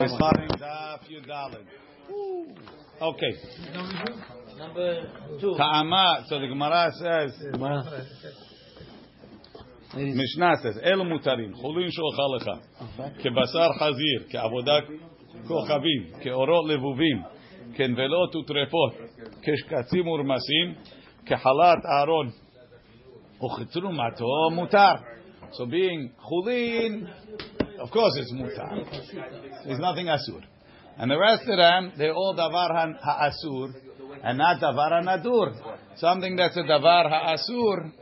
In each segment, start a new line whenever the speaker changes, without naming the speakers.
Starting Daf Yudalid. Okay.
Number two.
Ta'ama. So the Gemara says, Mishnah says, El mutarim, chulin shulcha lecha, kebasar chazir, ke'avodat kochavim, ke'orot levuvim, כנבלות וטרפות, כשקצים ורמסים, כחלת אהרון, וכתרומתו מותר. So being chulin, Of course it's mutar. There's nothing asur. And the rest of them, they're all davar ha'asur and not davar ha'nadur. Something that's a davar ha'asur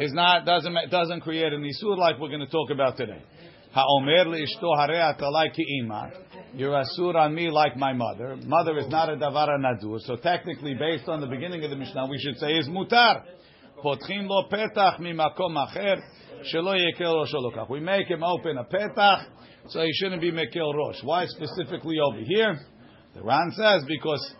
is not, doesn't, doesn't create an isur like we're going to talk about today. Ha'omer li'ishto harei atalai ki'ima. You're asur on me like my mother. Mother is not a davar. So technically, based on the beginning of the Mishnah, we should say is mutar. Potchim lo petach mimakom acher. We make him open a petach, so he shouldn't be mekel rosh. Why specifically over here? The Ran says because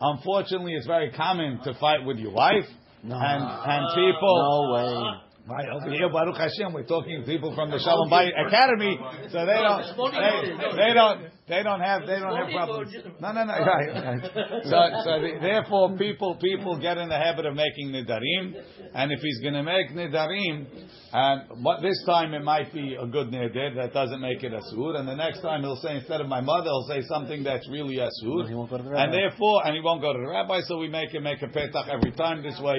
unfortunately it's very common to fight with your wife,
no.
and and people.
No way.
Right over here, Baruch Hashem, we're talking to people from the Shalom Bayit Academy, so they don't, they, they don't, they don't have, they don't have problems. No, no, no. Right, right. So, so the, therefore, people, people get in the habit of making nidarim, and if he's going to make nidarim, and what this time it might be a good nidar that doesn't make it asur, and the next time he'll say instead of my mother, he'll say something that's really asur,
He won't go to the
and therefore, and he won't go to the rabbi, so we make him make a petach every time. This way,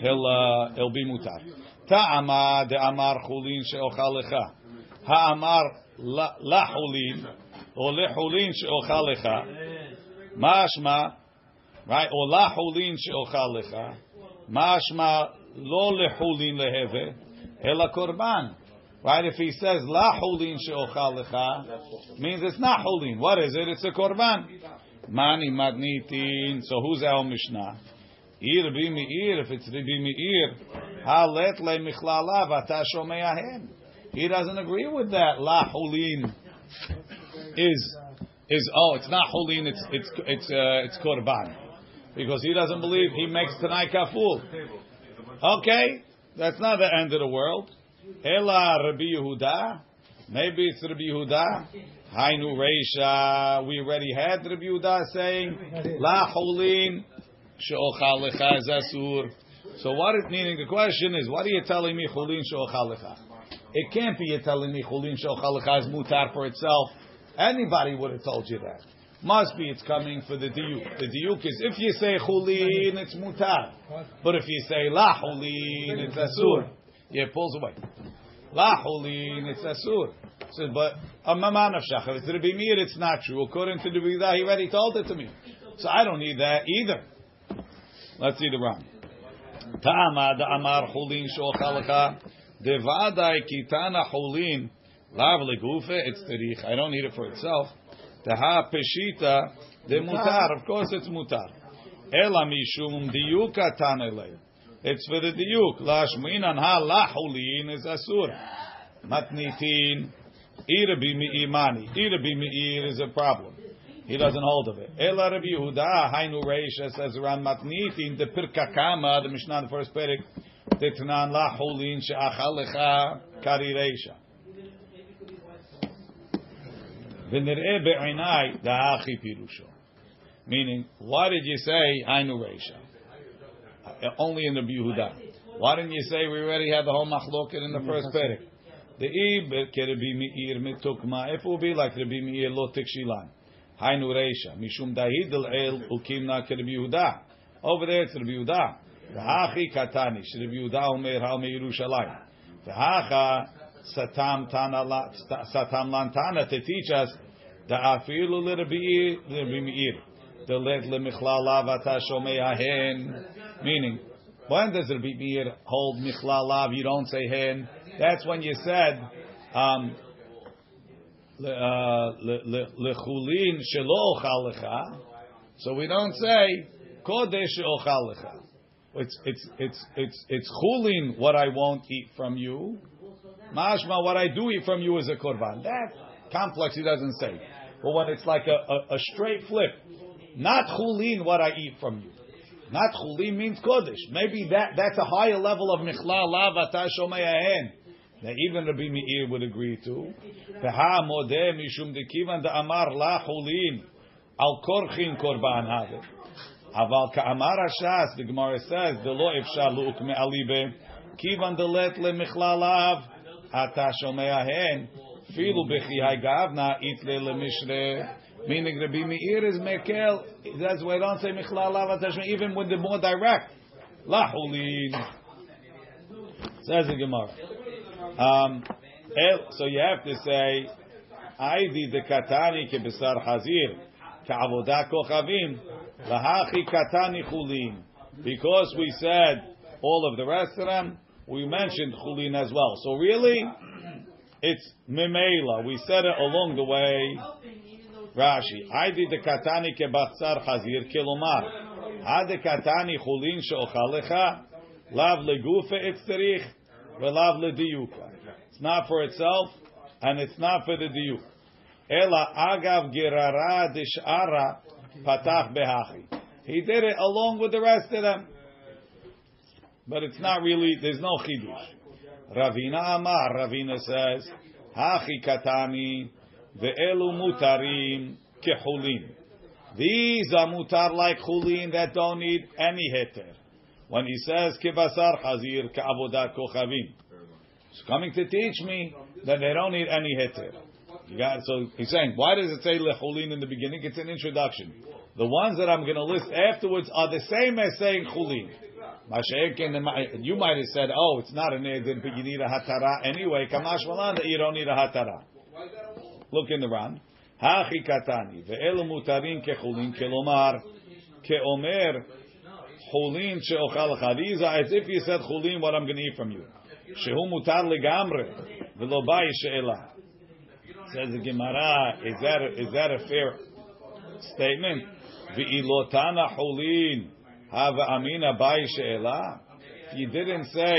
he'll uh, he'll be mutar. Ta'ama de amar chulin she'ochal lecha. Ha'amar la chulin or le chulin she'ochal lecha. Mashma, right? Or la chulin she'ochal lecha. Mashma lo le chulin leheve ela korban. Right? If he says la chulin she'ochal lecha, means it's not chulin. What is it? It's a korban. Mani madnitin. So who's our Mishnah? Ir bi meir. If it's Meir, halet le michlala v'ata. He doesn't agree with that. La chulin is is oh, it's not chulin. It's it's it's uh, it's korban because he doesn't believe he makes tanai kaful. Okay, that's not the end of the world. Ela Rabbi Yehuda. Maybe it's Rabbi Yehuda. Hainu Reisha. We already had Rabbi Yehuda saying La Cholin So what it meaning? The question is, what are you telling me Cholin She'ochal Lecha? It can't be you're telling me Cholin She'ochal Lecha is mutar for itself. Anybody would have told you that. Must be it's coming for the diuk. The diuk is if you say chulin, it's mutar. But if you say la chulin, it's asur. Yeah, it pulls away. La chulin, it's asur. So, but a maman of shachar. It's Rabbi Meir, it's not true. According to the Bidah, he already told it to me. So I don't need that either. Let's see the Ran. Ta'ama da amar chulin shochalacha. Devadai kitana chulin. Lav legufe, it's terich. I don't need it for itself. Taha peshita de mutar. Of course, it's mutar. Ela mishum diuka tanele. It's for the diuk. Lashminan ha lahulin is asur. Matnitin. Imani. Ira bi is a problem. He doesn't hold of it. Ela Rabbi Yehuda, Hainu Reisha says around Matnitin, the Pirka Kama, the Mishnah, the first Perik, Tetnan la hulin she'achal lecha kari Reisha. V'nir'eh be'inai da'achi pirusho. Meaning, why did you say Hainu Reisha? Uh, Only in the Yehuda. Why didn't you say we already had the whole machloket in the first Perik? The Ib kerebi meir mitukma. If it will be like Rabbi Meir lo tikshilan. Hainu Reisha. Mishum dahidel el ukimna Yehuda. Over there it's Rabbi Yehuda. V'hachi katani. Rabbi Yehuda omer hal me Yerushalayim. V'hacha satam tana satam lantana to teach us the afilu Rabbi Meir. The let lemichlala v'ata shomei. Meaning, when does Rabbi Meir hold michlalav? You don't say hen. That's when you said um, Uh, lechulin shelo ochal lecha. So we don't say kodesh ochal lecha. It's it's it's it's it's chulin what I won't eat from you. Mashma what I do eat from you is a korban. That complex he doesn't say. But when it's like a, a, a straight flip, not chulin what I eat from you. Not chulin means kodesh. Maybe that that's a higher level of michlal lav ata that even Rabbi Meir would agree to. V'ha modeh mishum dekivan da'amar la chulin al korchin korban havet. Aval ka'amar hashas, the Gemara says, the lo efshar lu'uk me'alibe, kivan delet lemichlalav, ata shomea hen, filu bechi gavna itle lemishre. Meaning Rabbi Meir is mekel. That's why I don't say michlalav atashma, even with the more direct. La chulin. Says the Gemara. Um, so you have to say, Aidi de katani ke besar hazir, ka'avoda kochavim, lahachi katani chulin. Because we said all of the rest of them, we mentioned chulin as well. So really, it's memela. We said it along the way. Rashi, Aidi de katani ke basar hazir, kilomar. Ade katani chulin she'ochalecha, lav legufe etzterich, velav lediyuka. It's not for itself, and it's not for the diyuk. Ela agav dishara patach behachi. He did it along with the rest of them. But it's not really, there's no chidush. Ravina Amar, Ravina says, Hachi katani ve'elu mutarim kehulin. These are mutar like chulin that don't need any heter. When he says kibasar hazir ka'avodat kochavim, He's coming to teach me that they don't need any heter. Got so he's saying why does it say lechulin in the beginning? It's an introduction. The ones that I'm going to list afterwards are the same as saying chulin. You might have said, "Oh, it's not a neder, but you need a hatara anyway." Kamash malan that you don't need a hatara. Look in the Ran. Hachi katani ve'elu mutarin kechulin kelomar keomer chulin she'ochalcha. These are as if you said chulin, what I'm going to eat from you. Shehu mutar legamre v'lo bai she'ela. Says the Gemara, is that a, is that a fair statement? V'ilotana chulin hava amina bai she'ela. If you didn't say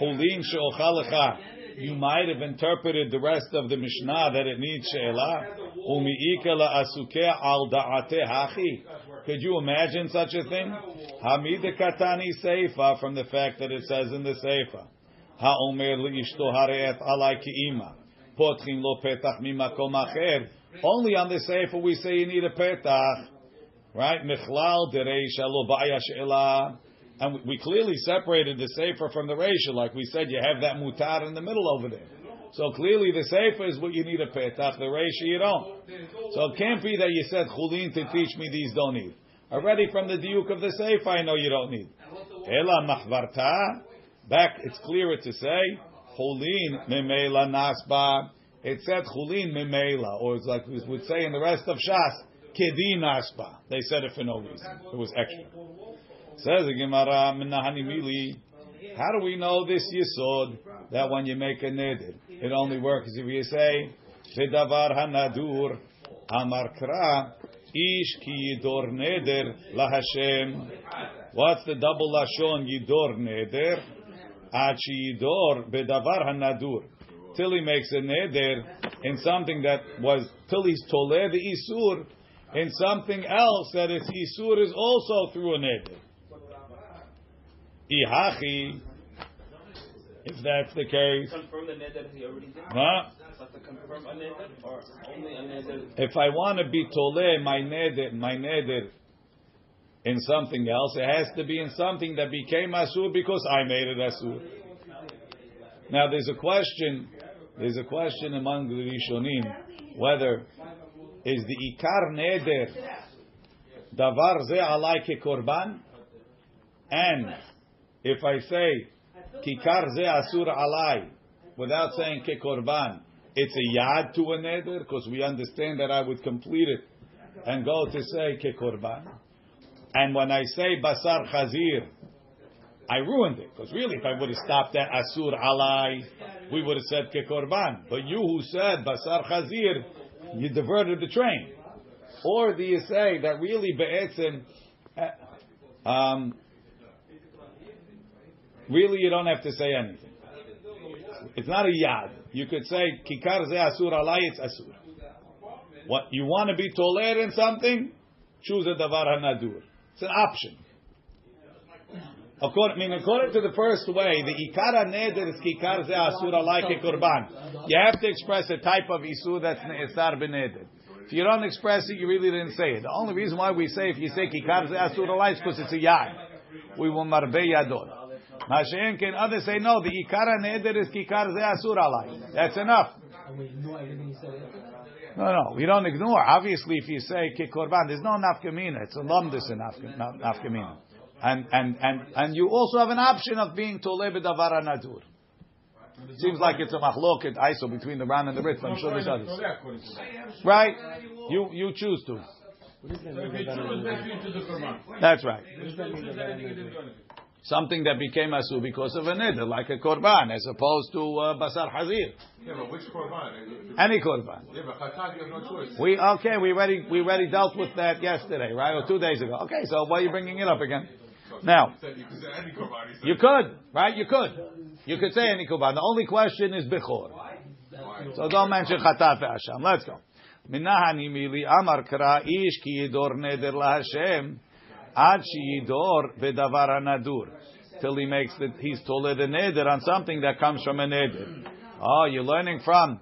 chulin she'ochalcha, you might have interpreted the rest of the Mishnah that it needs she'ela. Umi'ika la'asuke al da'ate hachi. Could you imagine such a thing? Hamida katani seifa from the fact that it says in the seifa. Ha'omer li'ishto hare'et alai ki'ima. Potchin lo petach mimakom acher. Only on the seifa we say you need a petach. Right? Michlal dereisha lo ba'ya she'ela. And we clearly separated the sefer from the ratio, like we said. You have that mutar in the middle over there. So clearly, the sefer is what you need a petach. The ratio you don't. So it can't be that you said chulin to teach me these don't need. Already from the diuk of the sefer, I know you don't need. Ela machvarta. Back, it's clearer to say chulin memela nasba. It said chulin memela, or it's like we would say in the rest of Shas, kedi nasba. They said it for no reason. It was extra. Says the Gemara. How do we know this yisod that when you make a neder, it only works if you say Vedavar hanadur Amar Kra Ish ki yidor neder lahashem. What's the double lashon yidor neder? Achi yidor bedavar hanadur. Till he makes a neder in something that was till he's toleh the isur in something else that its isur is also through a neder. Ihachi, if that's the case.
Confirm the neder he already did.
Huh?
Confirm a neder or only a neder.
If I want to be tole my neder, my neder in something else, it has to be in something that became asur because I made it asur. Now there's a question. There's a question among the Rishonim whether is the ikar neder davar ze alai korban, and if I say kikar ze asur alai without saying ke korban, it's a yad to a neder because we understand that I would complete it and go to say ke korban. And when I say basar chazir, I ruined it because really, if I would have stopped at asur alai, we would have said ke korban. But you who said basar chazir, you diverted the train. Or do you say that really be'etzim, um, really you don't have to say anything. It's not a yad. You could say kikar ze asur alai, it's asur. What you want to be toler in something, choose a davar hanadur. It's an option. According, I mean, according to the first way, the ikara neder is kikar ze asur like a korban. You have to express a type of isur that's ne'esar b'neder. If you don't express it, you really didn't say it. The only reason why we say if you say kikar ze asur like is because it's a yad. We will marbe yadot. Mashen can others say no. The ikara neder is kikar ze asura like. That's enough. No, no, we don't ignore. Obviously, if you say kikorban, there's no nafkamina. It's a lumdus in nafka- nafkamina. And, and, and, and you also have an option of being tole b'davar nadur. Seems like it's a machloket iso between the Ran and the Ritz. I'm sure there's others. Right? You, you choose to. That's right. Something that became asu because of a neder, like a korban, as opposed to uh, basar hazir.
Yeah, but which korban?
Any korban.
Yeah, but chatat, you have no choice.
We okay. We already we already dealt with that yesterday, right, or two days ago. Okay, so why are you bringing it up again? Now
You could say any korban. He said-
you could, right? You could. You could say any korban. The only question is bechor. So don't mention chatat ve'asham. Let's go. Mili amar kra ish ki yidor neder laHashem ad shi yidor vedavar nadur till he makes that he's told the neder on something that comes from a neder. Oh, you're learning from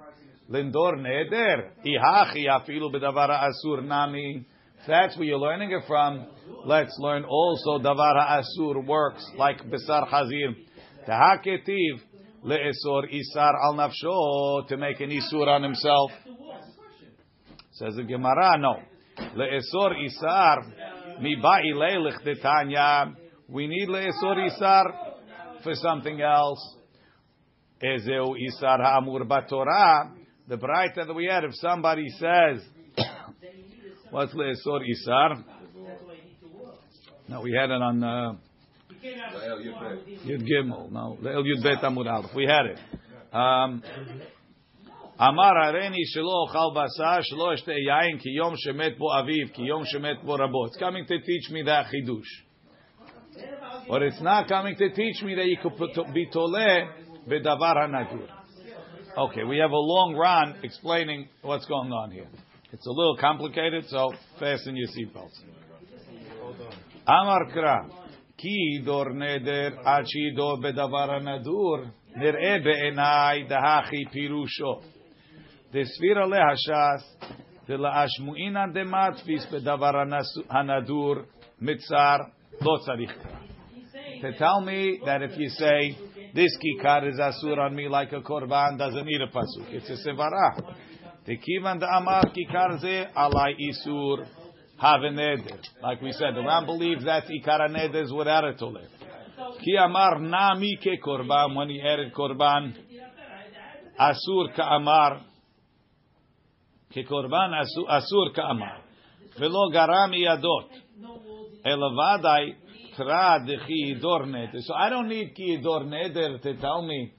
lindor neder ihachi afilu bedavar asur nami. That's where you're learning it from. Let's learn also davar asur works like besar hazir. Tahaketiv leesor isar al nafsho to make an isur on himself. Says the Gemara, no. Leesor isar mi ba'i leilich detanya. We need leesor isar for something else. Ezeu isar ha'amur batorah. The brighter that we had, if somebody says, what's leesor isar? No, we had it on uh, Yud Gimel. No, Le'el Yud Bet Amud Aleph. We had it. Um, אמר הריני שלא אוכל בשר, שלא אשתה יין, כי יום שמת בו אביו, כי יום שמת בו רבו. It's coming to teach me that chidush. But it's not coming to teach me that you could put- be tole bedavar hanadur. Okay, we have a long run explaining what's going on here. It's a little complicated, so fasten your seatbelts. Amar kra, ki dor neder achi do bedavar hanadur, nir'e be'enai dahachi pirusho. דסבירה להש"ס דלאשמואינן דמטפיס בדבר הנדור מצר mitzar, צריך קרא. To tell me that if you say this kikar is asur on me like a korban doesn't need a pasuk. It's a sevara. Tekivan amar kikar ze alai isur have a neder. Like we said, the Ran believes that ikar neder is without a tolev. Ki amar nami ke korban when he added korban asur ka amar כקורבן אסור, אסור כאמר, ולא גרם ידות, אלא ודאי קרא דכי ידור נדר. So I don't need כי ידור נדר to tell me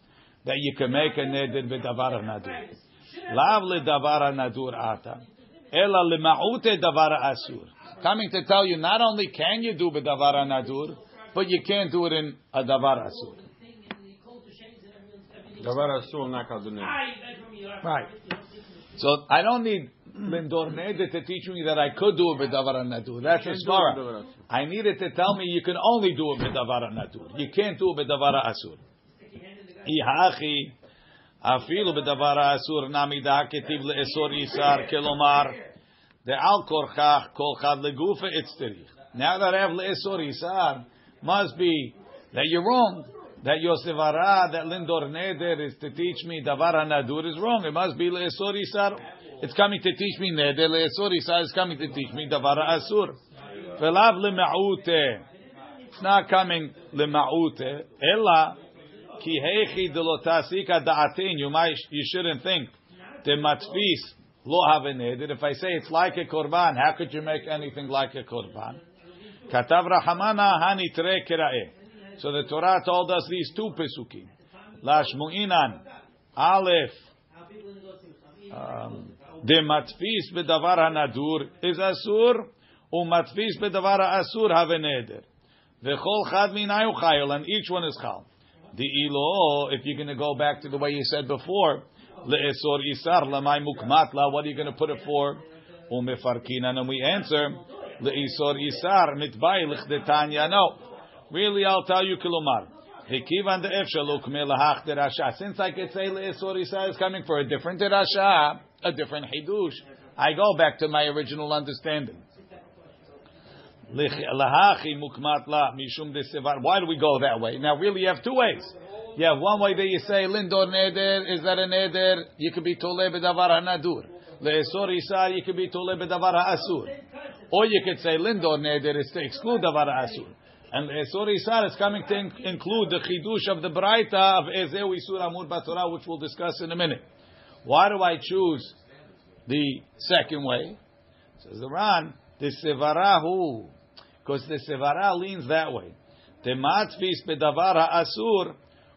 that you can make a נדר בדבר הנדור. לאו לדבר הנדור עתה, אלא למעוט דבר האסור. Coming to tell you, not only can you do בדבר הנדור, but you can't do it in a דבר אסור.
דבר אסור נקל דונר.
Right. So I don't need Lindor Neder to teach me that I could do a with Davar Nadur. That's a svara. I needed to tell me you can only do a with Davar Nadur. You can't do it with Davar Asur. Ihachi afilu b'davar asur namida ketiv leesor yisar kelomar the al korchach kol chad legufa itzterich. Now that I have leesor yisar, must be that you're wrong. That Yosevara, that Lindor Neder is to teach me Davar Nadur is wrong. It must be Leesor Isar. It's coming to teach me Neder. Leesor Isar is coming to teach me Davar Asur. Velav Lema'ute. It's not coming Lema'ute. Ella Ki Hechi Delotasika Da'atin. You might, you shouldn't think. The Matfis Lo have Neder. If I say it's like a Korban, how could you make anything like a Korban? Katav Rahamana Hani Tre. So the Torah told us these two pesukim. Lashmu'inan, Aleph, um, the matfis bedavar hanadur is asur, umatfis bedavar asur have neder. V'chol chad minayu chayil, and each one is chal. The ilo, if you're going to go back to the way you said before, le'esor isar lamay mukmatla, what are you going to put it for? Umefarkinan, and we answer, le'esor isar mitbay lichdetanya, no. Really, I'll tell you, Kilomar. Hikivan derasha. Since I could say le'esor isa is coming for a different derasha, a different hidush, I go back to my original understanding. Why do we go that way? Now, really, you have two ways. You have one way that you say lindor neder. Is that a neder? You could be tole bedavar hanadur. Le'esor isa. You could be tole bedavar asur. Or you could say lindor neder is to exclude davar asur. And uh, Esor Isar is coming to in- include the chidush of the Braita of Ezeu Isur Amur Batorah, which we'll discuss in a minute. Why do I choose the second way? Says the Ran, the Sevarahu, because the Sevara leans that way. The Matzvis Bedavara Asur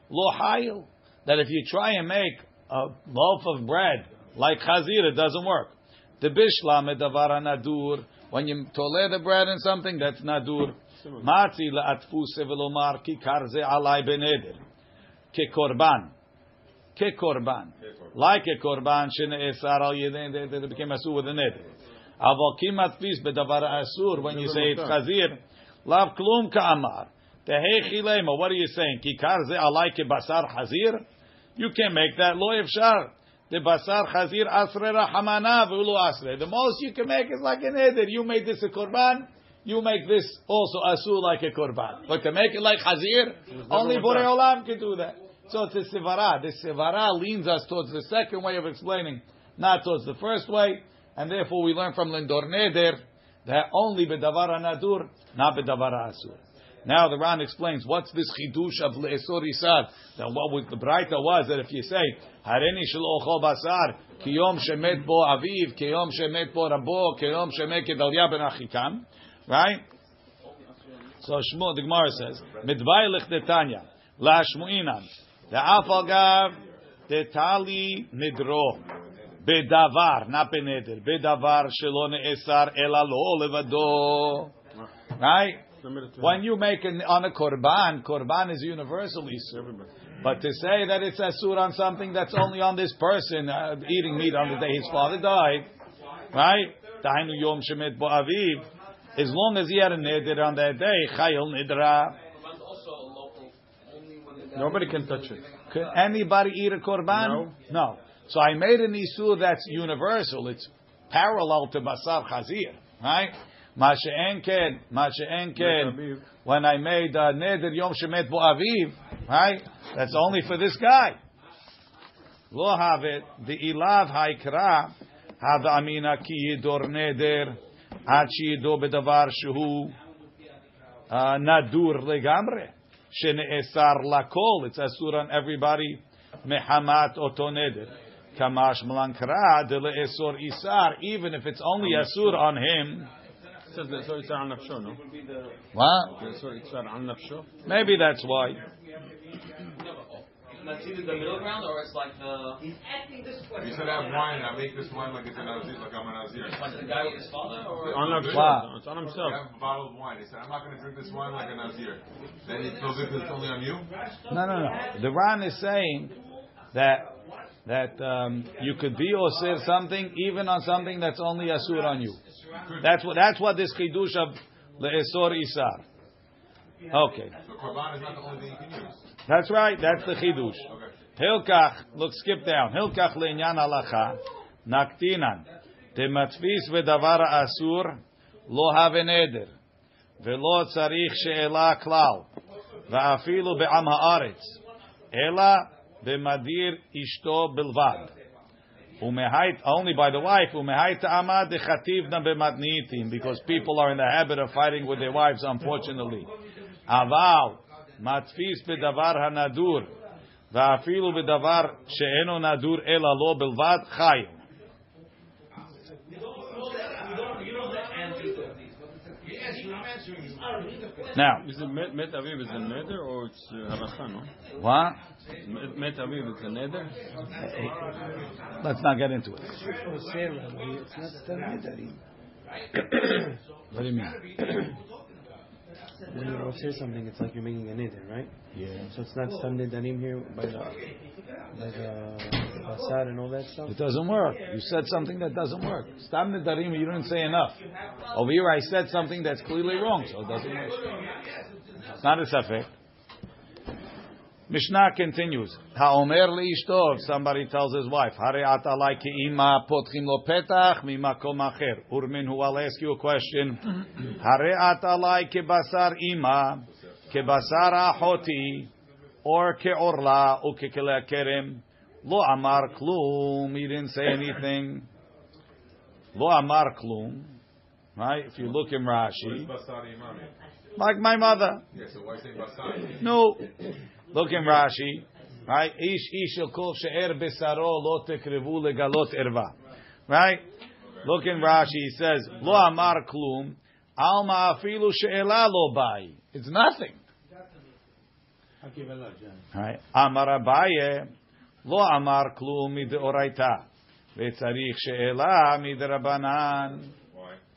Lo Hayil. That if you try and make a loaf of bread like Chazir, it doesn't work. The Bishla Medavara Nadur, when you tole the bread in something, that's Nadur. Matzi la'atfuse velomar kikar ze alai beneder. Kekorban. Kekorban. Like a korban shene'esar al yedei that became asur with a. Aval kimat fis bedavar asur when you say it's chazir. Lav klum ka'amar. Tehei chilema. What are you saying? Ze alai ke basar chazir? You can't make that lo efshar. The basar chazir asre rahamana v'ulo asre. The most you can make is like a neder. You made this a korban. You make this also asur like a korban. But to make it like hazir, only Borei Olam can do that. So it's a sivara. The sivara leans us towards the second way of explaining, not towards the first way, and therefore we learn from Lindor Neder that only bedavara nadur, not bedavara asur. Now the Ran explains what's this chidush of leesor isad. That what was the braita was that if you say hareni shelo basar kiyom shemet bo aviv kiyom shemet bo rabo kiyom shemet gedalia ben achikam, right? So Shmuel the Gemara says midvay lechdetanya la shmuinam the afalgav the tali nidro bedavar not beneder bedavar shelo neesar ela lo levado, right? When you make an, on a korban, korban is universally Isur. But to say that it's a asur on something that's only on this person uh, eating meat on the day his father died, right? Tainu yom shemet bo aviv. As long as he had a neder on that day, chayil nidra.
Korban's also a local, only when the
Nobody can touch it.
Can anybody eat a korban?
No.
No. So I made an isur that's universal. It's parallel to basar chazir, right? Mashe enken, mashe enken. When I made uh, neder yom shemet bo aviv, right? That's only for this guy. Lo have it. The ilav haikra have amina ki yidor neder ad shido bedavar shehu uh, nadur legamre. Shene'esar lakol. It's asur on everybody. Mehamat neder. Kamash malankra de le'esor isar. Even if it's only asur on him.
It says the Esor Yitzhar al Nafsho, no?
What?
The Esor Yitzhar al Nafsho.
Maybe that's why.
That's either the middle ground or it's like the He's asking this question.
You said I have wine, I make this wine like it's a Nazir, like I'm a Nazir.
like the guy with his father or
On
Wow.
himself. It's on
I
himself.
have a bottle of wine. He said, I'm not going to drink this wine like a Nazir. Then it's no good because it's only on you?
No, no, no. The Ran is saying that that um, you could be osir something even on something that's only asur on you. That's what that's what this chidush of leesor isar. Okay,
So Korban is not the only thing you can use.
That's right. That's the chidush. Hilkach, look, skip down. Hilkach le'inyan halacha naktinan tematfis v'davar asur lo have neder v'lo tzarich she'ela klal va'afilu be'am haaretz ela b'madir ishto bilvad umehait only by the wife umehait ta'amad dechativna b'matniitim because people are in the habit of fighting with their wives unfortunately aval matfis b'davar hanadur ואפילו בדבר שאינו נדור אלא לא בלבד, חי. Now,
Is it Met, met Aviv is a neder or it's uh, halacha, no?
what?
Met, met Aviv is a neder?
Let's not get into it. What do you mean?
When you say something, it's like you're making a neder, right?
Yeah.
So it's not stam nedarim here by the by the basar and all that stuff.
It doesn't work. You said something that doesn't work. Stam nedarim, you didn't say enough. Over here, I said something that's clearly wrong, so it doesn't work. It's not a safek. Mishnah continues. Haomer leishto. If somebody tells his wife, "Hare atalai keima potchim lo petach mimakom acher." Urmin, who I'll ask you a question. Hare atalai kebasar ima, kebasar ahoti, or keorla ukekele kerem. Lo amar klum. He didn't say anything. Lo amar klum. Right? If you look in
What
Rashi,
is basari imam?
like my mother.
Yeah, so why say basari?
No. Look in Rashi, right? Ish ish el kol she'er besaro lo tekrevu legalot erva. Right? Look in Rashi, he says, lo amar klum, alma afilu she'ela lo bai. It's nothing. Right? Amar Abaye, lo amar klum midoraita. Vetzarich she'ela midrabanan.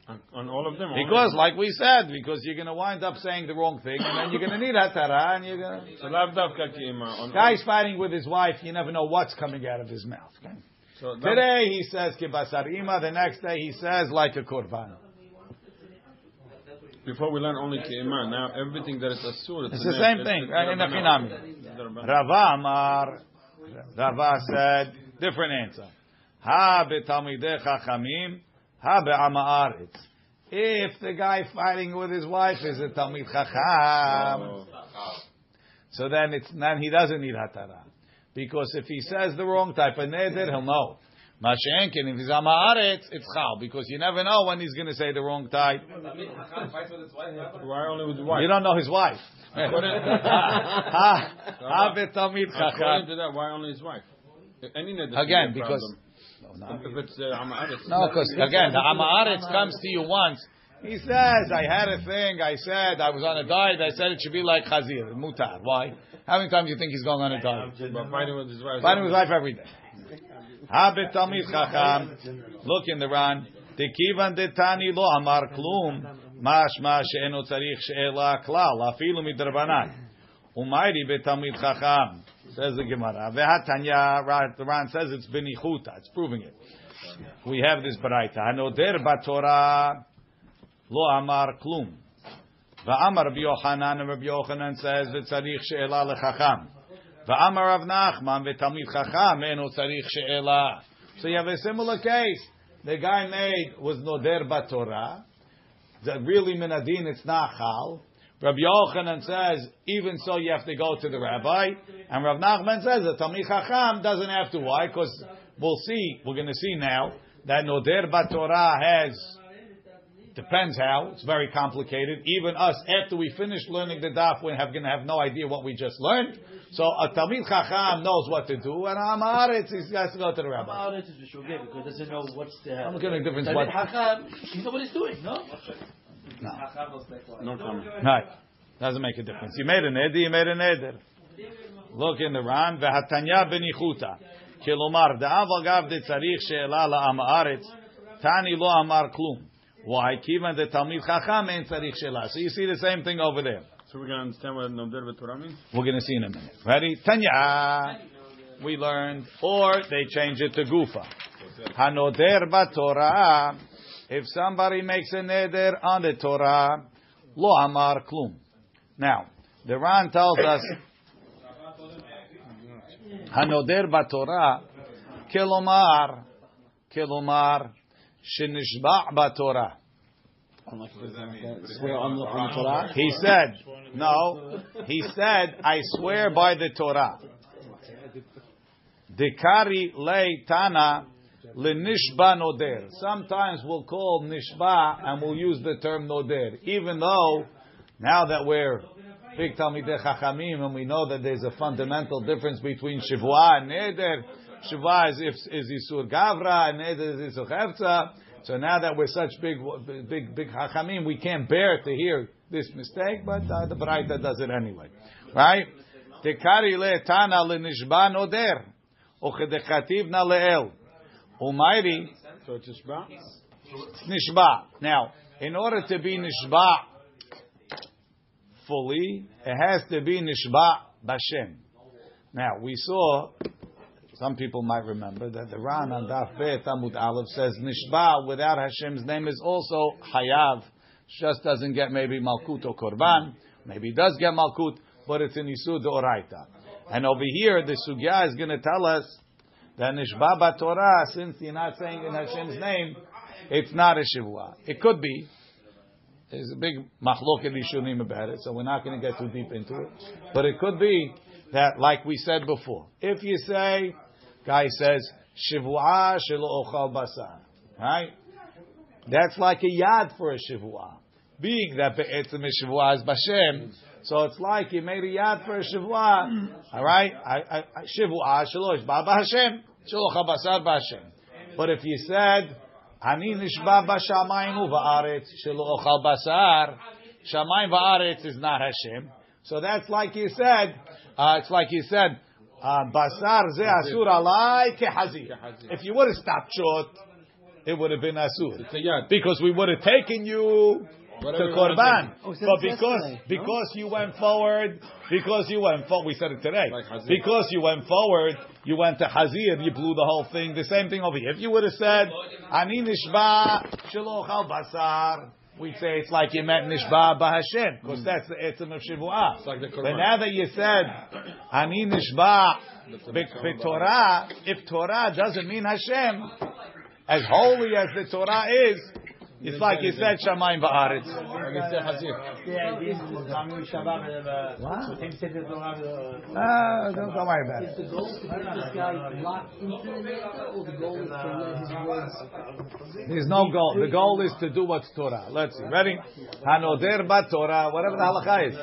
On, on all of them.
Because, like we said, because you're going to wind up saying the wrong thing, and then you're going to need hatara, and you're going to...
So lav davka ki'ima. On
Guy's fighting with his wife. You never know what's coming out of his mouth. Okay?
So
Today he says kibasarima. The next day he says like a korban.
before we learn only ki'ima, now everything that is asur.
It's the same thing. right, In the chinami. Rava Amar. Rava said different answer. Ha betalmidei chachamim. Ha be'ama aretz. If the guy fighting with his wife is a talmid chacham, so then it's then he doesn't need hatara. Because if he says the wrong type of neder, he'll know. Mashenkin, if he's amaretz, it's chal because you never know when he's going to say the wrong type.
Why only with the wife?
You don't know his wife. Ha ha betalmid
According to that, why only his wife?
Again, because
problem. if it's uh, Amaretz.
no, because again, the amaretz comes to you once. He says, "I had a thing. I said I was on a diet. I said it should be like chazir, mutar. Why? How many times do you think he's going on a diet?
But fighting with his wife.
Fighting with his wife every day. Ha betalmid chacham. Look in the Ran. Dekivan detani lo amar klum. Mashma she'eno tzarich she'ela klal. Afilu midrabanan. Umayri betalmid chacham. Says the Gemara. Vehatanya. The Ran says it's benichuta. It's proving it. We have this baraita. Hanoder batorah lo amar klum. Va'amar Rabbi Yochanan, and Rabbi Yochanan says v'tzarich she'ela lechacham. Va'amar Rav Nachman v'tamid chacham eno tzarich she'ela. So you have a similar case. The guy made was noder batorah. That really minadin it's not chal. Rabbi Yochanan says even so you have to go to the rabbi, and Rav Nachman says that tamid chacham doesn't have to. Why? Because we'll see. We're going to see now that noder batorah has Depends how. It's very complicated. Even us, after we finish learning the daf, we're going to have no idea what we just learned. So a Talmid Chacham knows what to do, and a Amaretz, he has to go to the rabbi.
Amaretz is Mishogeg because doesn't know what's the.
I'm looking at the difference.
Talmid Chacham, he knows what he's doing, no?
No.
No comment.
Right. Doesn't make a difference. You made an eder, you made an eder. Look in the Ran, v'hatanya benichuta. Kilomar, da'av agav de tzarich she'ela la'am haaretz, tani lo amar klum. Why? Kivan de talmid chacham en tzarich she'ela. So you see the same thing over there.
So we're going to understand what Noder Torah means?
We're going to see in a minute. Ready? Tanya. We learned, or they change it to Gufa. Hanoder Torah. If somebody makes a neder on the Torah, lo amar klum. Now, the Ran tells us, Hanoder Torah, kelomar, kelomar, shenishba b'Torah.
Swear on the, on the Torah.
He said, no, he said, I swear by the Torah. Dekari lei tana lenishba noder. Sometimes we'll call nishba and we'll use the term noder, even though now that we're big talmidei chachamim and we know that there's a fundamental difference between shivua and neder. Shivua is is isur gavra and neder is isur hefza. So now that we're such big, big, big hachamim, we can't bear to hear this mistake, but uh, the Braita does it anyway, right? Tekari le tana le nishba noder, uchedechativ na leel, umayri
So it's Ishba?
nishba. Now, in order to be nishba fully, it has to be nishba bashem. Now, we saw some people might remember that the Ran on Daf Bet Amud Aleph says Nishba without Hashem's name is also Hayav. Just doesn't get maybe Malkut or Korban. Maybe he does get malkut, but it's in isur deoraita. And over here, the sugya is going to tell us that nishba Torah, since you're not saying in Hashem's name, it's not a shivua. It could be. There's a big machloket rishonim about it, so we're not going to get too deep into it. But it could be that, like we said before, if you say, guy says, shivua shelo ochal basar, right? That's like a yad for a shivua. Being that be'etzim shivua is bashem, so it's like you made a yad for a shivua, all right? Shivua shelo ishba b'Hashem, but if you said, Ani Nishba B'Shamayim U'Va'aretz, Sholoch basar, Shamayim Va'aretz is not Hashem. So that's like you said, uh, it's like you said, uh, Basar Ze Asur Alai Kehazi. If you would have stopped short, it would have been Asur. Because we would have taken you to korban.
Oh,
but because
yesterday, no?
because you went forward, because you went forward, we said it today.
Like
because you went forward, you went to hazir, you blew the whole thing. The same thing over here. If you would have said, "Ani nishba shelo chal basar," we'd say it's like you meant nishba b'Hashem, because that's the etzem of shivuah.
It's like the
But
Quran.
now that you said, "Ani nishba be- Torah," if Torah doesn't mean Hashem, as holy as the Torah is, it's like you said Shamayim
Ba'aretz.
Uh, don't, worry about it.
Is the goal to get this guy locked into the America or the goal is to learn his words?
There's no goal. The goal is to do what's Torah. Let's see. Ready? Hanoder bat Torah, whatever the halakha is.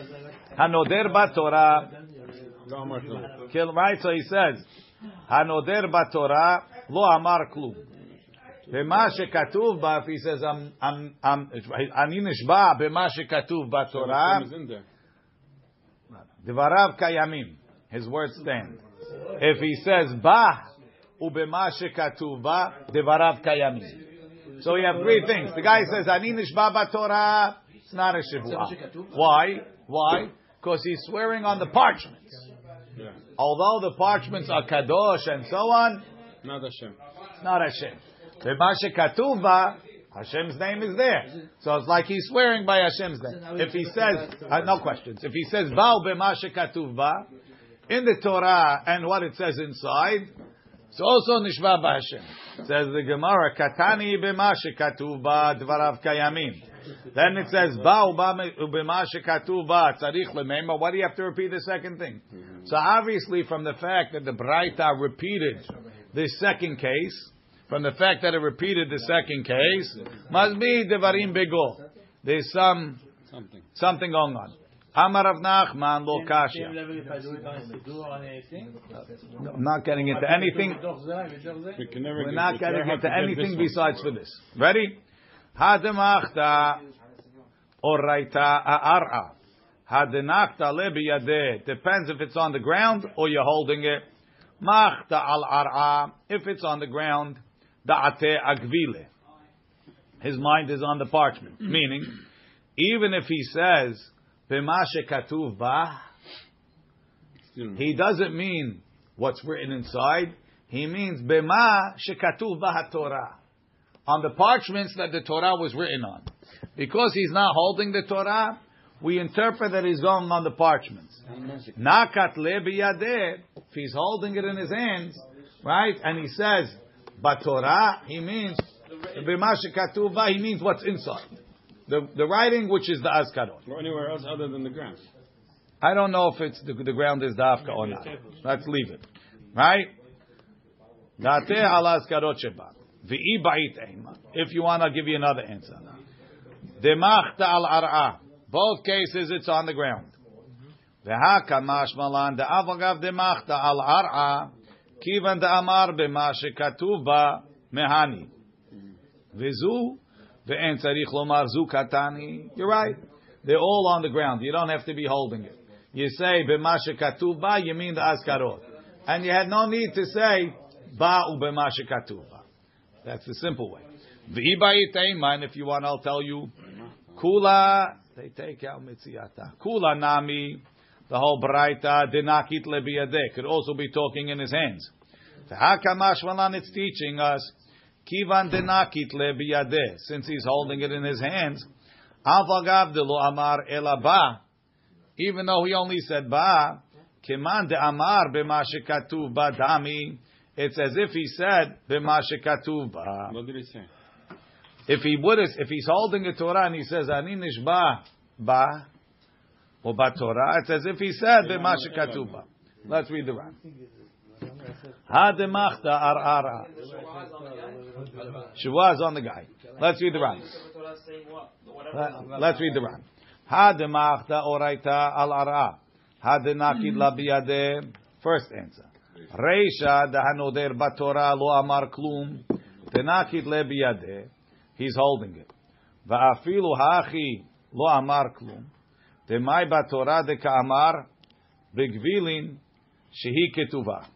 Hanoder bat Torah. Kill right, so he says. Hanoder bat Torah, lo amar klum. במה שכתוב בה, if he says, I'm, I'm, I'm, אני נשבע במה שכתוב בתורה,
Hashem is in there.
דבריו קיימים. His words stand. If he says, בה ובמה שכתוב בה, דבריו קיימים. So we have three things. The guy says, אני נשבע בתורה, it's not a shivua. Why? Why? Because he's swearing on the parchments.
Yeah.
Although the parchments are kadosh and so on,
Not Hashem.
it's not Hashem. Katuva, Hashem's name is there. So it's like he's swearing by Hashem's name. If he says, uh, no questions, if he says, Val in the Torah and what it says inside, it's also Nishva Hashem. Says the Gemara, Katani b'ma shekatuv dvarav Kayamin. Then it says, Ba b'ma shekatuv tzarich. Why do you have to repeat the second thing? So obviously from the fact that the Braita repeated this second case, from the fact that it repeated the second case, must be devarim bego. There's some
Something.
something going on. Amar Rav Nachman lo kashya. No, I'm not getting into anything.
We can never
We're not getting into anything besides for this. Ready? Hademachta oraita ar'a. Hadenachta le biyadeh. Depends if it's on the ground or you're holding it. Machta al ar'a. If it's on the ground, da'ate agvile. His mind is on the parchment. Mm-hmm. Meaning, even if he says, b'ma shekatuv ba, he doesn't mean what's written inside. He means bema shekatuv Torah on the parchments that the Torah was written on. Because he's not holding the Torah, we interpret that he's going on the parchments. Nakat le biyadeh, if he's holding it in his hands, right? And he says, but Torah, he means bema shekatuv he means what's inside. The, the writing, which is the Azkarot.
Or anywhere else other than the ground.
I don't know if it's the, the ground is dafka or not. Let's leave it. Right? Date halas karot sheba. V'i. If you want, I'll give you another answer. Demachta al ar'a. Both cases, it's on the ground. V'ha kamash malan de'avagav demachta al ar'a. Kivan de'amar b'ma shekatuv ba mehani. V'zu ve'en tzarich lomar zu katani. You're right. They're all on the ground. You don't have to be holding it. You say b'ma shekatuv ba, you mean the askarot, and you had no need to say ba b'ma shekatuv ba. That's the simple way. And if you want, I'll tell you. Kula, they take out mitziata. Kula nami, the whole braita dinakit lebiyadeh could also be talking in his hands. V'hakamash malan, it's teaching us. Kivan dinakit lebiyadeh, since he's holding it in his hands. Avagav de lo amar elaba. even though he only said ba, keman de amar b'ma shekatuv ba dami, it's as if he said b'ma shekatuv ba.
What did he say?
If he would, if he's holding a Torah and he says ani nishba ba or ba Torah, it's as if he said b'ma shekatuv. Let's read the Ran. Ha demachta ar ara. Shavua is on the guy. Let's read the Ran. Let- Let's read the Ran. Ha demachta oraita al ara. Ha denakid hmm. la biyade. First answer. Reisha dehanoder batorah lo amar klum. Denakid lebiyade. He's holding it. Va'afilu hachi lo amar klum. Demai batorah de ka'amar begvilin shehi ketuvah.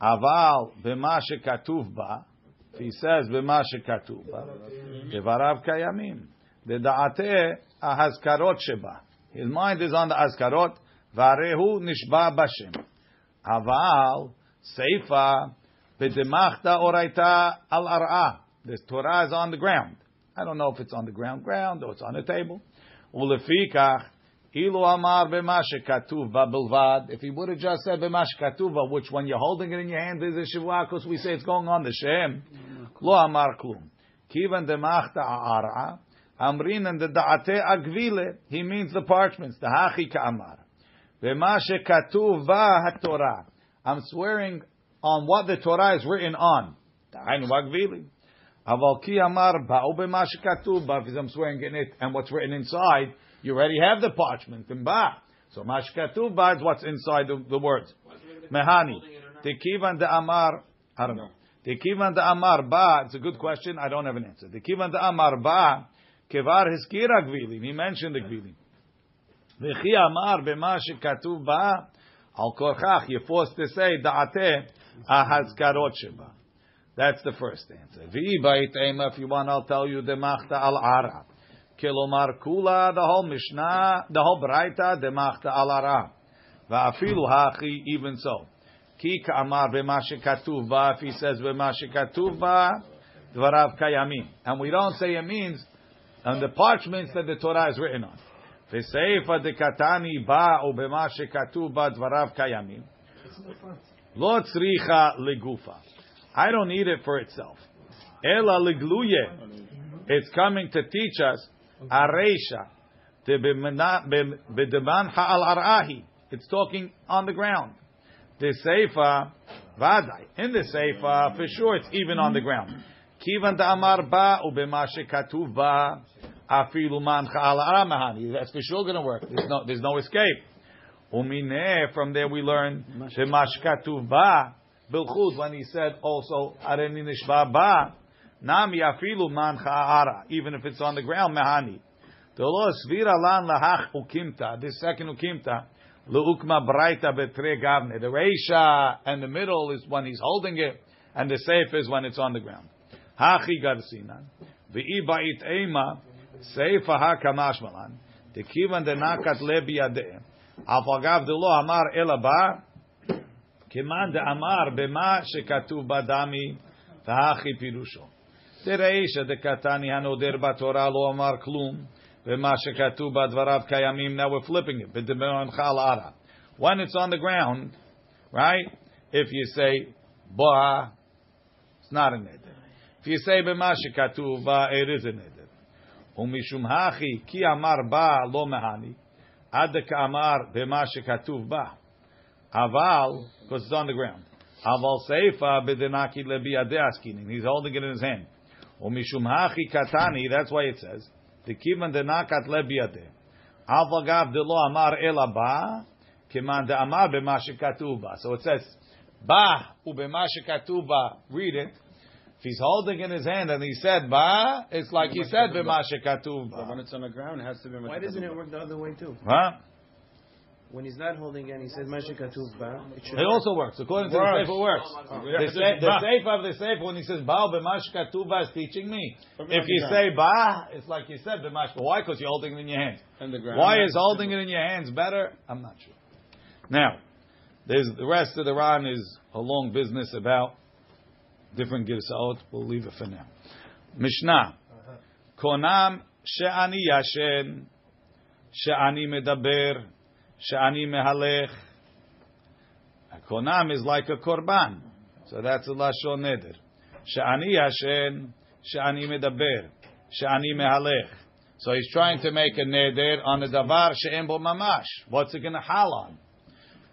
Aval b'ma shekatuv he says b'ma shekatuv ba, devarav kayamim. Deda'ate ahazkarot sheba. His mind is on the azkarot. Varehu nishba bashem. Aval seifa b'demachta oraita al ar'a. The Torah is on the ground. I don't know if it's on the ground, ground, or it's on the table. Ulefikach Amar. If he would have just said b'mashe katuva, which when you're holding it in your hand is a because we say it's going on the shem. Lo amar klum. Kivan demachta a'ara. Amrin and the da'ate agvile. He means the parchments. The hachi ka'amar. B'mashe katuv ba. I'm swearing on what the Torah is written on. Ta'ainu agvile. Aval ki amar ba'u. Because I'm swearing in it and what's written inside. You already have the parchment in ba. So mashkatuv ba is what's inside the, the words. Mehani. Tekivan de amar. I don't know. Tekivan de amar ba. It's a good question. I don't have an answer. Tekivan de amar ba. Kevar hiskira gvilin. He mentioned the gvilin. V'chi amar b'ma shekatuv ba. Al korchach. You're forced to say da'ate ahazkarot sheba. That's the first answer. V'i ba'it ema. If you want, I'll tell you demachta al ara. The whole Mishnah, the whole Braita, demachta al ara. Va'afilu hachi, even so. Ki ka'amar b'ma shekatuv ba, if he says b'ma shekatuv ba, dvarav kayamim. And we don't say it means on the parchments that the Torah is written on. Katani ba, o b'ma shekatuv ba, dvarav kayamim. Lo tzricha legufa. I don't need it for itself. Ela legluye. It's coming to teach us Mm-hmm. areisha bedeman ha'al arahi. It's talking on the ground. The seifa vadai. In the seifa, for sure, it's even on the ground. Kivan da'amar ba ubema shekatuv ba afilu man ha'al aramahani. That's for sure going to work. There's no, there's no escape. Umine, from there we learn shemashkatuv ba bilchud when he said also areni nishba ba nami afilu man ha'ara. Even if it's on the ground, mehani. Dolo svira lan lahach ukimta. This second ukimta. Leukma braita betre gavne. The reisha and the middle is when he's holding it, and the safe is when it's on the ground. Hachi garsinan. V'i ba'it ema. Seifa ha kamashmalan. Tekivan denakat lebi yadeh. Alfagav delo amar elaba. Keman de amar bema shekatuv badami. Pirusho. Tereisha de katani hanoder batorah lo amar klum. B'ma shekatuv badvarav kayamim. Now we're flipping it. B'demeron chal ara. When it's on the ground, right? If you say boha, it's not a neder. If you say b'ma shekatuv ba, it is a neder. Umishum hachi ki amar ba lo mehani. Ad amar b'ma shekatuv ba. Aval, because it's on the ground. Aval seifa b'denaki lebi askinin. He's holding it in his hand. Umishum hachi katani. That's why it says the kivan denakat lebi adeh. Aval gav de lo amar ela ba. Kiman de amar b'ma. So it says ba u'b'ma shekatuv ba. Read it. If he's holding in his hand and he said ba, it's like he said b'ma shekatuv
But when it's on the ground, it has to be.
Why doesn't it work the other way too?
Huh?
When he's not holding and he says Masha Katuv Ba, it
It also works. According to
Works.
the Sefer, it works. Oh, the, sa- the Sefer of the Sefer, when he says Baal b'mash katuva is teaching me. If you say Ba, it's like you said b'mash. Why? Because you're holding it in your hands.
On the ground.
Why is holding it in your hands better? I'm not sure. Now, there's the rest of the Ran is a long business about different girsaot. We'll leave it for now. Mishnah. Uh-huh. Konam she'ani yashen, she'ani medaber, she'ani mehalech. A konam is like a korban, so that's a lashon neder. She'ani yashen, she'ani medaber, she'ani mehalech. So he's trying to make a neder on a davar she'en bo mamash. What's it going to hal on?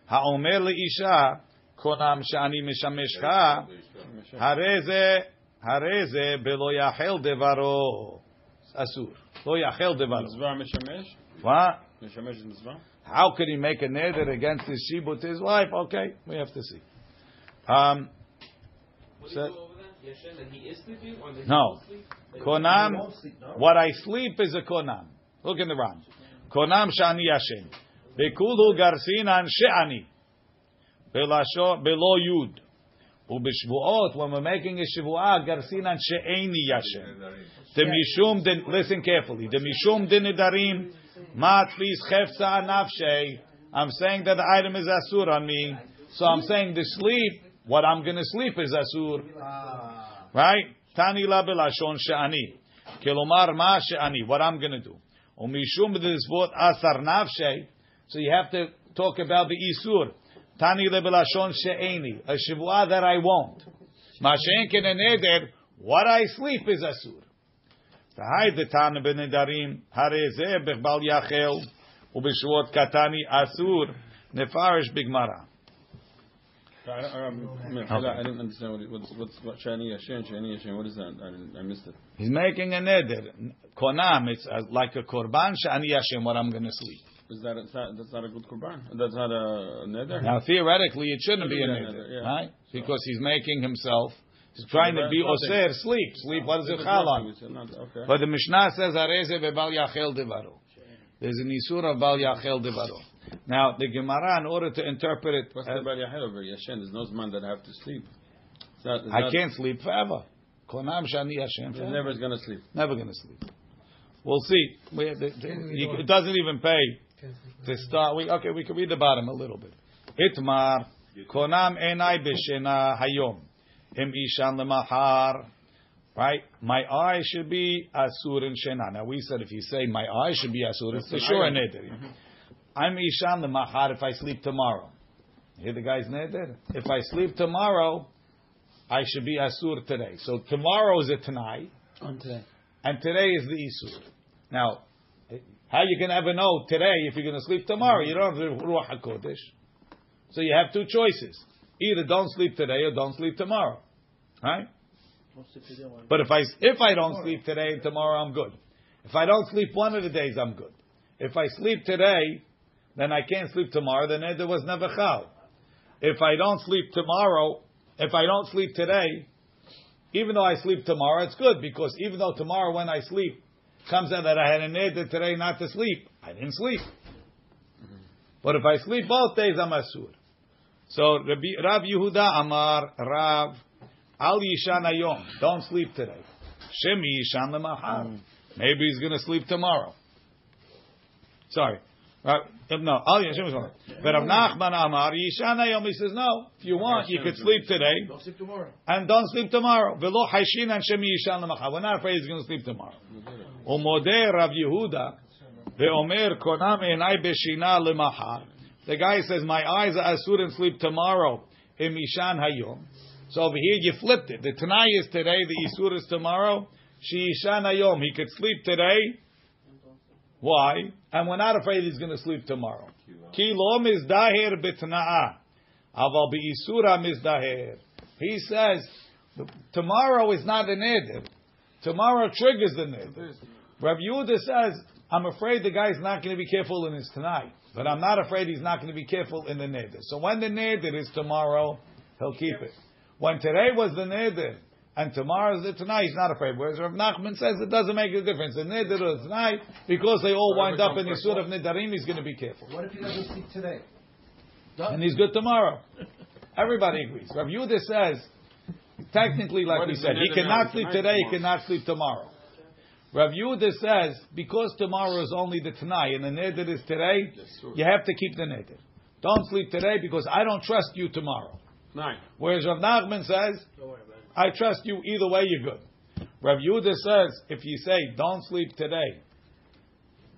Ha'omer leisha konam she'ani mishameshcha hareze hareze belo yachel devaro asur lo yachel devaro.
Mizvah mishamesh?
What?
Mishamesh is mizvah?
How could he make a neder against his shibut his wife? Okay, we have to see. Um,
What do
So-
you do over there? Yashin, that he is sleeping or that
No.
won't sleep?
konam. What I sleep is a konam. Look in the Ran. Konam shani yashen. Bekulu garsinan she'ani. Belasho belo yud. Ubishvuot when we're making a shivua garsinan she'eni yashen. The mishum din. Listen carefully. The mishum din nidarim. Matlis chefsa nafshei. I'm saying that the item is asur on me. So I'm saying the sleep. What I'm going to sleep is asur. Right? Tani la belashon she'ani. Kelomar ma she'ani. What I'm going to do. Umishum b'dizvot asar nafshei. So you have to talk about the isur. Tani le belashon she'eni. A shivua that I won't. Ma she'en. What I sleep is asur. V'hai detan b'nedarim. Hare zeh b'chbal yachel. Ubishvot katani asur. Nefarish bigmara.
I, I, I, I didn't understand what, it- what's, what's, what Shani Yashin, Shani Yashin, what is that? I, I missed it.
He's making a neder. Konam, it's uh, like a korban she'ani yashem, what I'm going to sleep.
Is that, it's not, that's not a good korban? That's not a neder?
Now, theoretically, it shouldn't be a
Yeah,
neder,
yeah.
right? Because he's making himself, he's trying to be
Nothing.
oser, sleep. Sleep, what does it chal on?
It's not- Okay.
But the Mishnah says, Areze bebal yachel devaro. There's an isur of bal yachel devaro. Now, the Gemara, in order to interpret it,
What's
uh,
the bal yachel over Yashin? There's no man that have to sleep. It's not, it's
I
not,
can't sleep forever. Konam shani yashem.
He's
forever.
never going to sleep.
Never going to sleep. We'll see. We, the, the, you, it doesn't even pay to start. We, okay, we can read the bottom a little bit. Itmar konam enai b'shena hayom im ishan lemahar. Right, my eye should be asur in shena. Now we said if you say my eye should be asur, it's for sure a neder. Mm-hmm. I'm ishan lemahar if I sleep tomorrow. Hear the guy's neder. If I sleep tomorrow, I should be asur today. So tomorrow is a tnai
On today.
and today is the Isur. Now, how you can ever know today if you're going to sleep tomorrow? You don't have the Ruach HaKodesh. So you have two choices. Either don't sleep today or don't sleep tomorrow. Right? But if I, if I don't sleep today and tomorrow, I'm good. If I don't sleep one of the days, I'm good. If I sleep today, then I can't sleep tomorrow, then there was never chal. If I don't sleep tomorrow, if I don't sleep today, even though I sleep tomorrow, it's good because even though tomorrow when I sleep comes out that I had a neder today not to sleep, I didn't sleep. But if I sleep both days, I'm asur. So Rabbi, Rav Yehuda Amar Rav Al Yishan Ayom. Don't sleep today. Shemi Yishan Lemachar. Mm. Maybe he's going to sleep tomorrow. Sorry. Right? No, Al Yishan Lemachar. But Rav Nachman Amar Yishan Ayom. He says no. If you want, you could sleep today
Don't sleep tomorrow.
and don't sleep tomorrow. Velo haishin and shemi yishan lemachar. We're not afraid he's going to sleep tomorrow. Mm-hmm. Umodeh Rav Yehuda ve'omer konam enai beshina lemachar. The guy says, my eyes are asur and sleep tomorrow. Im yishan hayom. So over here you flipped it. The Tanai is today, the Isur is tomorrow. She yishan hayom. He could sleep today. Why? And we're not afraid he's going to sleep tomorrow. Ki lo mizdaher bitna'a. Aval bi'isura mizdaher. He says, tomorrow is not an neder. Tomorrow triggers the neder. Rav Yehuda says, I'm afraid the guy's not going to be careful in his tnai. But I'm not afraid he's not going to be careful in the neder. So when the neder is tomorrow, he'll keep it. When today was the neder, and tomorrow is the tnai, he's not afraid. Whereas Rav Nachman says it doesn't make a difference. The neder or the tnai, because they all wind up in the surah of nedarim, he's going to be careful.
What if he doesn't sleep today?
And he's good tomorrow. Everybody agrees. Rav Yehuda says, technically, like
What
we said, he cannot sleep
Tonight,
today, he cannot sleep tomorrow. Rav Yehuda says, because tomorrow is only the tnai and the neder is today, you have to keep the neder. Don't sleep today because I don't trust you tomorrow.
Nine.
Whereas Rav Nachman says, I trust you either way, you're good. Rav Yehuda says, if you say, don't sleep today,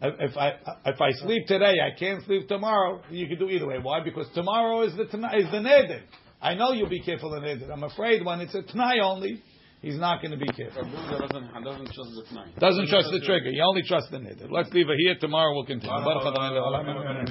If I if I sleep today, I can't sleep tomorrow. You can do either way. Why? Because tomorrow is the is the neder. I know you'll be careful in neder. I'm afraid when it's a tnai only, he's not going to be careful.
Doesn't doesn't trust the.
Doesn't trust the trigger. He only trusts the neder. Let's leave it here. Tomorrow we'll continue. Baruch Adonai le'olam.